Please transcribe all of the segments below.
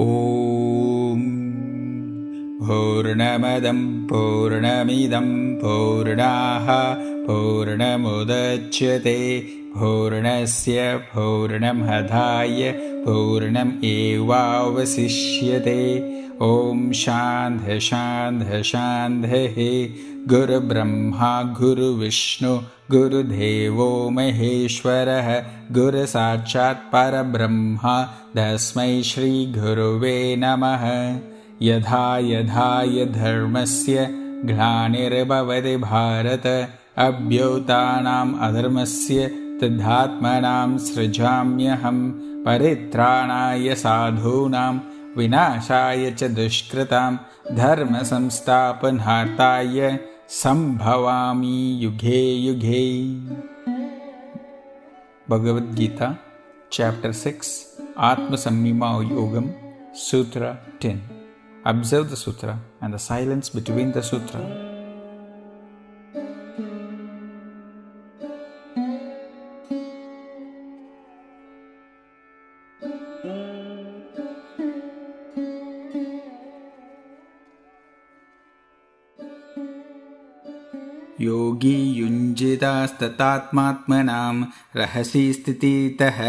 ॐ पूर्णमदं पूर्णमिदं पूर्णाः पूर्णमुदच्यते पूर्णस्य पूर्णमधाय पूर्णम् एवावशिष्यते ॐ शान्ध शान्ध शान्धः गुरुब्रह्मा गुरुविष्णु गुरुदेवो महेश्वरः गुरुसाक्षात् परब्रह्मा तस्मै श्रीगुरुवे नमः। यथा यथा धर्मस्य ग्लानिर्भवति भारत अभ्युतानाम् अधर्मस्य तद्धात्मनां सृजाम्यहं परित्राणाय साधूनां विनाशाय च दुष्कृतां धर्मसंस्थापनार्थाय सम्भवामि युगे युगे Bhagavad Gita chapter 6 Atmasammima Yogam Sutra 10 Observe the sutra and the silence between the sutra. योगी युञ्जितास्ततात्मात्मनां रहसि स्थितितः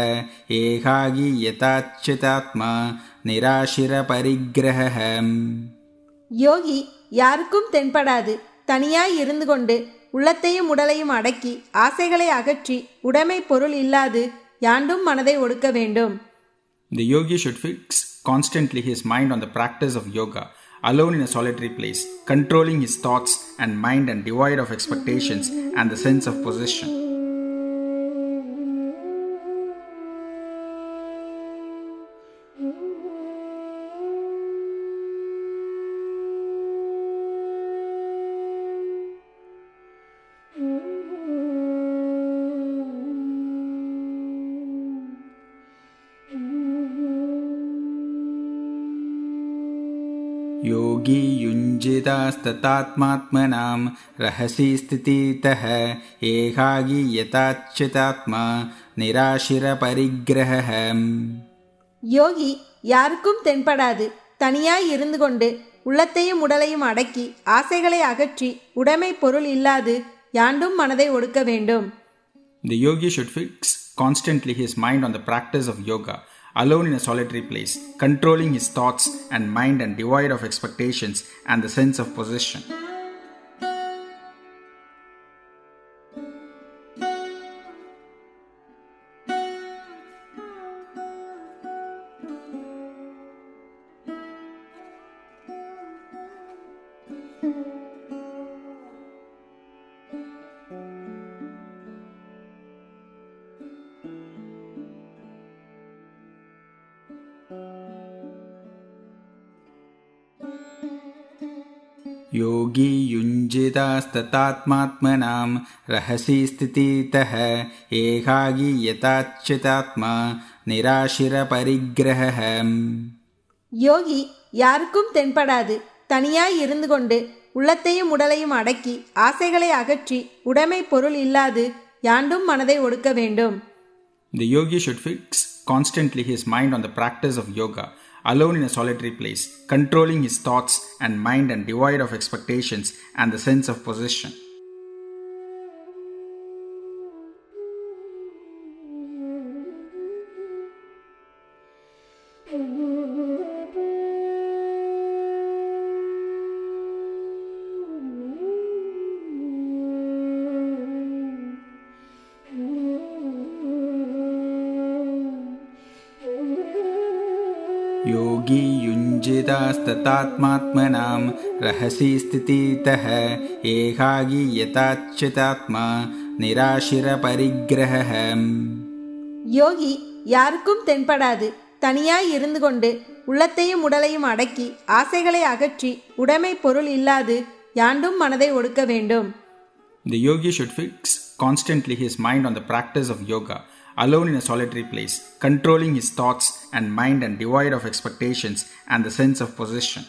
एकागी यताच्युतात्मा நிராசிரபரிகிரக யோகி யாருக்கும் தென்படாது தனியாய் இருந்து கொண்டு உள்ளத்தையும் உடலையும் அடக்கி ஆசைகளை அகற்றி உடைமை பொருள் இல்லாது யாண்டும் மனதை ஒடுக்க வேண்டும் The yogi should fix constantly his mind on the practice of yoga, alone in a solitary place, controlling his thoughts and mind and devoid of expectations and the sense of possession. योगी युञ्जितास्ततात्मात्मनां रहसि स्थितितः एकागी यताच्युतात्मा நிராசிரபரிகிரக யோகி யாருக்கும் தென்படாது தனியாய் இருந்து கொண்டு உள்ளத்தையும் உடலையும் அடக்கி ஆசைகளை அகற்றி உடைமை பொருள் இல்லாது யாண்டும் மனதை ஒடுக்க வேண்டும் The yogi should fix constantly his mind on the practice of yoga, alone in a solitary place, controlling his thoughts and mind and devoid of expectations and the sense of possession. योगी युञ्जितास्ततात्मात्मनां रहसि स्थितितः एकागी यताच्युतात्मा நிராசிரபரிகிரக யோகி யாருக்கும் தென்படாது தனியாய் இருந்து கொண்டு உள்ளத்தையும் உடலையும் அடக்கி ஆசைகளை அகற்றி உடைமை பொருள் இல்லாது யாண்டும் மனதை ஒடுக்க வேண்டும் The yogi should fix constantly his mind on the practice of yoga, alone in a solitary place, controlling his thoughts and mind and devoid of expectations and the sense of possession. योगी युञ्जितास्ततात्मात्मनां रहसि स्थितितः एकागी यताच्युतात्मा நிராசிரபரிகிரக யோகி யாருக்கும் தென்படாது தனியாய் இருந்து கொண்டு உள்ளத்தையும் உடலையும் அடக்கி ஆசைகளை அகற்றி உடைமை பொருள் இல்லாது யாண்டும் மனதை ஒடுக்க வேண்டும் The yogi should fix constantly his mind on the practice of yoga, alone in a solitary place, controlling his thoughts and mind and devoid of expectations and the sense of possession.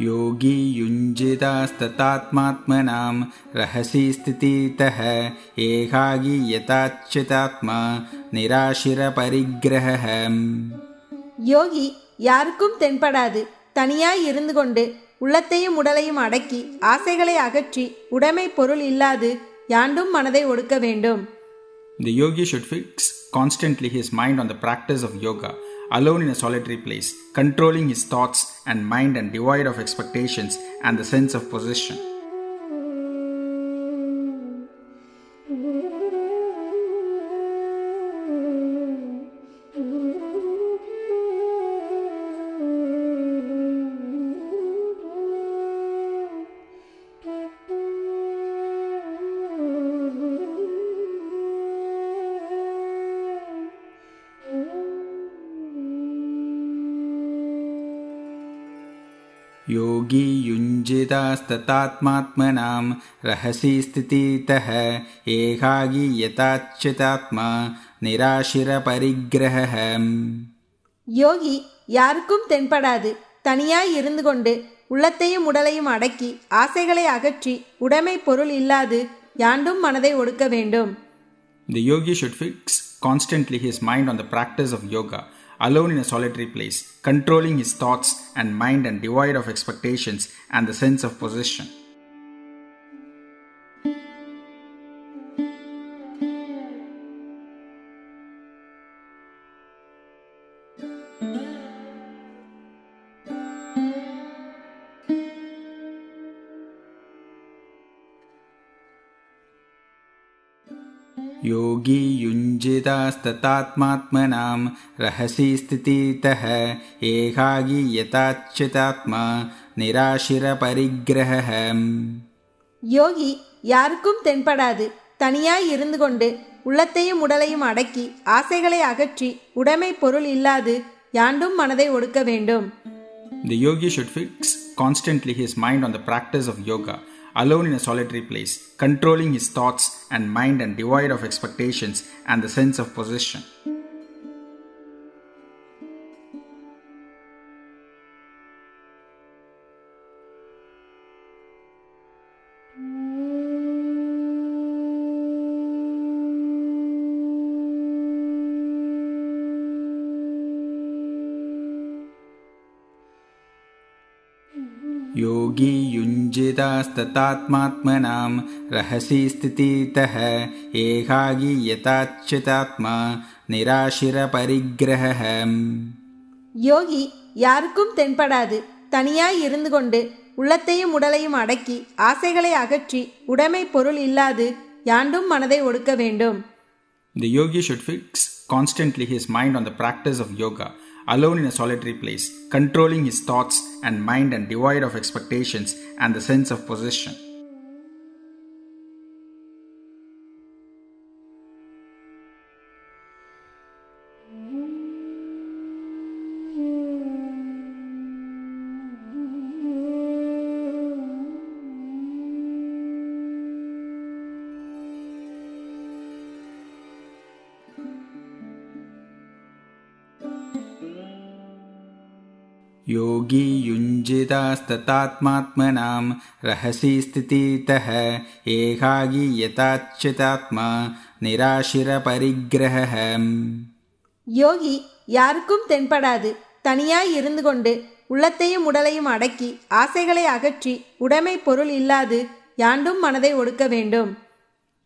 योगी युञ्जितास्ततात्मात्मनां रहसि स्थितितः एकागी यताच्युतात्मा निराशिरपरिग्रहः யோகி யாருக்கும் தென்படாது தனியாய் இருந்து கொண்டு உள்ளத்தையும் உடலையும் அடக்கி ஆசைகளை அகற்றி உடைமை பொருள் இல்லாது யாண்டும் மனதை ஒடுக்க வேண்டும் The yogi should fix constantly his mind on the practice of yoga, alone in a solitary place, controlling his thoughts and mind and devoid of expectations and the sense of possession. योगी युञ्जितास्ततात्मात्मनां रहसि स्थितितः एकागी यताच्युतात्मा निराशिरपरिग्रहः யோகி யாருக்கும் தென்படாது தனியாய் இருந்து கொண்டு உள்ளத்தையும் உடலையும் அடக்கி ஆசைகளை அகற்றி உடைமை பொருள் இல்லாது யாண்டும் மனதை ஒடுக்க வேண்டும் The yogi should fix constantly his mind on the practice of yoga, alone in a solitary place, controlling his thoughts and mind and devoid of expectations and the sense of possession. युञ्जितास्ततात्मात्मनां रहसि स्थितितः एकागी यताच्युतात्मा निराशिरपरिग्रहः யோகி யாருக்கும் தென்படாது தனியாய் இருந்து கொண்டு உள்ளத்தையும் உடலையும் அடக்கி ஆசைகளை அகற்றி உடைமை பொருள் இல்லாது யாண்டும் மனதை ஒடுக்க வேண்டும் The yogi should fix constantly his mind on the practice of yoga, Alone in a solitary place, controlling his thoughts and mind and devoid of expectations and the sense of possession. योगी युञ्जितास्ततात्मात्मनां रहसि स्थितितः एकागी यताच्युतात्मा निराशिरपरिग्रहः யோகி யாருக்கும் தென்படாது தனியாய் இருந்து கொண்டு உள்ளத்தையும் உடலையும் அடக்கி ஆசைகளை அகற்றி உடைமை பொருள் இல்லாது யாண்டும் மனதை ஒடுக்க வேண்டும் The yogi should fix constantly his mind on the practice of yoga, alone in a solitary place, controlling his thoughts and mind and devoid of expectations and the sense of possession. योगी युञ्जितास्ततात्मात्मनां रहसि स्थितितः एकागी यताच्युतात्मा निराशिरपरिग्रहः யோகி யாருக்கும் தென்படாது தனியாய் இருந்து கொண்டு உள்ளத்தையும் உடலையும் அடக்கி ஆசைகளை அகற்றி உடைமை பொருள் இல்லாது யாண்டும் மனதை ஒடுக்க வேண்டும்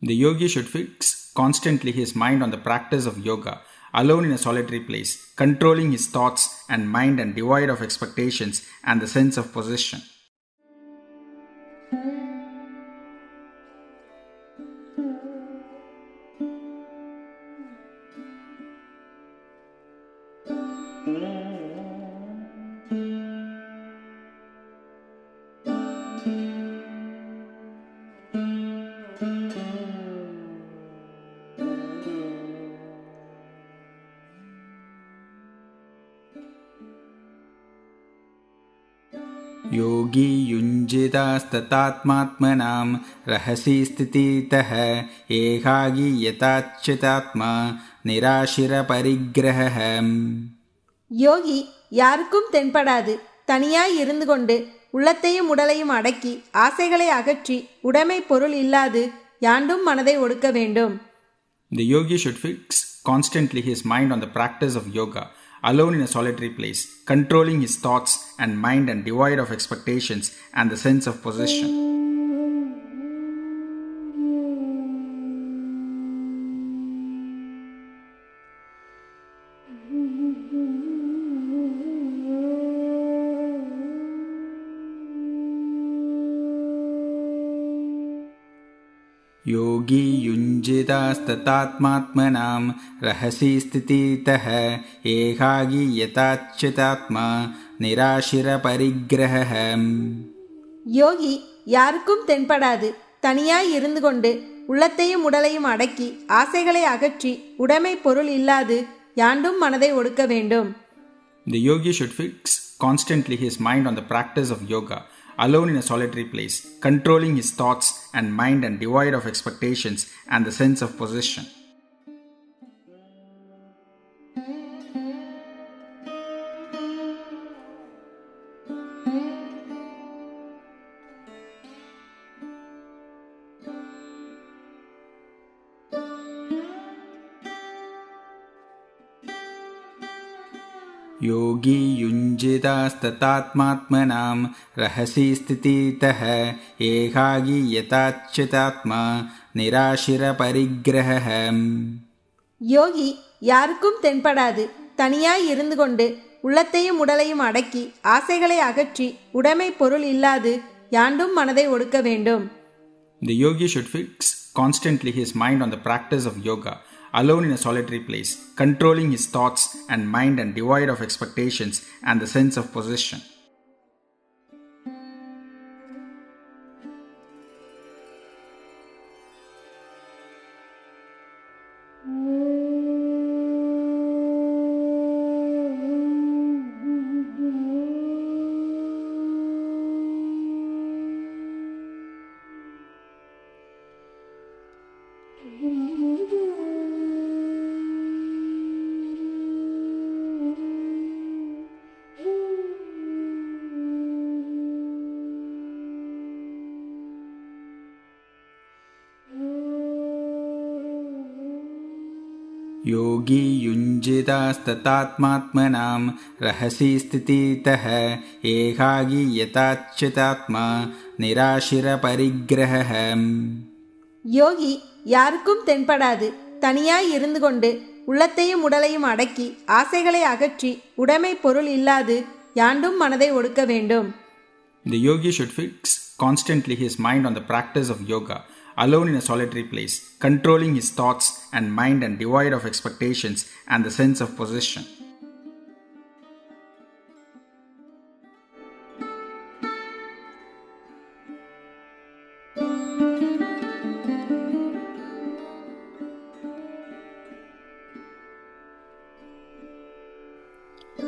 The yogi should fix constantly his mind on the practice of yoga, alone in a solitary place, controlling his thoughts and mind and devoid of expectations and the sense of possession. योगी युञ्जितास्ततात्मात्मनां योगी रहसि स्थितितः एकागी यताच्युतात्मा निराशिरपरिग्रहः யோகி யாருக்கும் தென்படாது தனியாய் இருந்து கொண்டு உள்ளத்தையும் உடலையும் அடக்கி ஆசைகளை அகற்றி உடைமை பொருள் இல்லாது யாண்டும் மனதை ஒடுக்க வேண்டும் The yogi should fix constantly his mind on the practice of yoga, Alone in a solitary place, controlling his thoughts and mind and devoid of expectations and the sense of possession. योगी युञ्जितास्ततात्मात्मनां रहसि स्थितितः एकागी यताच्युतात्मा निराशिरपरिग्रहः யோகி யாருக்கும் தென்படாது தனியாய் இருந்து கொண்டு உள்ளத்தையும் உடலையும் அடக்கி ஆசைகளை அகற்றி உடைமை பொருள் இல்லாது யாண்டும் மனதை ஒடுக்க வேண்டும் The yogi should fix constantly his mind on the practice of yoga, alone in a solitary place, controlling his thoughts and mind and devoid of expectations and the sense of possession. योगी युञ्जितास्ततात्मात्मनां रहसि स्थितितः एकागी यताच्युतात्मा निराशिरपरिग्रहः யோகி யாருக்கும் தென்படாது தனியாய் இருந்து கொண்டு உள்ளத்தையும் உடலையும் அடக்கி ஆசைகளை அகற்றி உடைமை பொருள் இல்லாது யாண்டும் மனதை ஒடுக்க வேண்டும் The yogi should fix constantly his mind on the practice of yoga, alone in a solitary place, controlling his thoughts and mind and devoid of expectations and the sense of possession. योगी युञ्जितास्ततात्मात्मनां रहसि स्थितितः एकागी यताच्युतात्मा निराशिरपरिग्रहः யோகி யாருக்கும் தென்படாது தனியாய் இருந்து கொண்டு உள்ளத்தையும் உடலையும் அடக்கி ஆசைகளை அகற்றி உடைமை பொருள் இல்லாது யாண்டும் மனதை ஒடுக்க வேண்டும் The yogi should fix constantly his mind on the practice of yoga, alone in a solitary place, controlling his thoughts and mind and devoid of expectations and the sense of possession.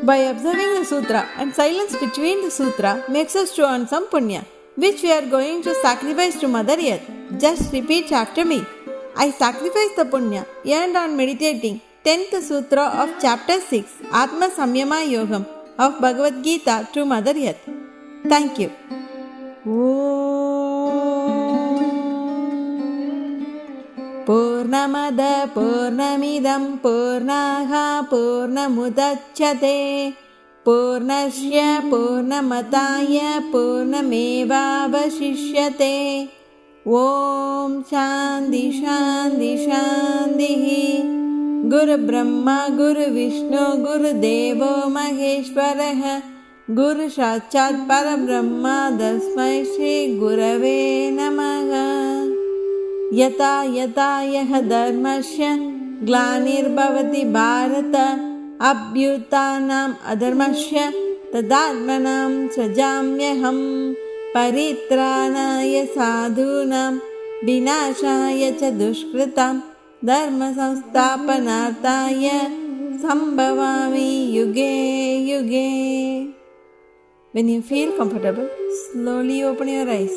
By observing the sutra and silence between the sutra makes us to earn some punya, which we are going to sacrifice to Mother Earth. Just repeat after me. I sacrifice the punya earned on meditating 10th sutra of chapter 6, Atma Samyama Yogam of Bhagavad Gita to Mother Earth. Thank you. पूर्णमद पूर्णमिदं पूर्णाः पूर्णमुदच्छते पूर्णस्य पूर्णमताय पूर्णमेवावशिष्यते ॐ शान्ति शान्ति शान्तिः। गुरुब्रह्मा गुरुविष्णु गुरुदेवो महेश्वरः। गुरुसाक्षात् परब्रह्मा तस्मै श्रीगुरवे नमः। यथा यथा यः धर्मस्य ग्लानिर्भवति भारत अभ्युत्थानाम् अधर्मस्य तदात्मनां सृजाम्यहं परित्राणाय साधूनां विनाशाय च दुष्कृतां धर्मसंस्थापनार्थाय सम्भवामि युगे युगे feel comfortable, slowly open your eyes.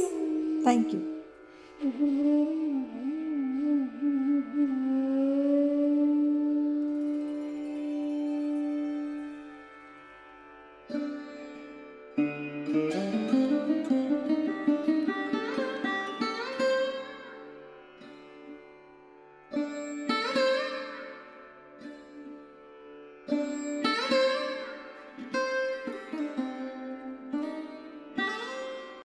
Thank you.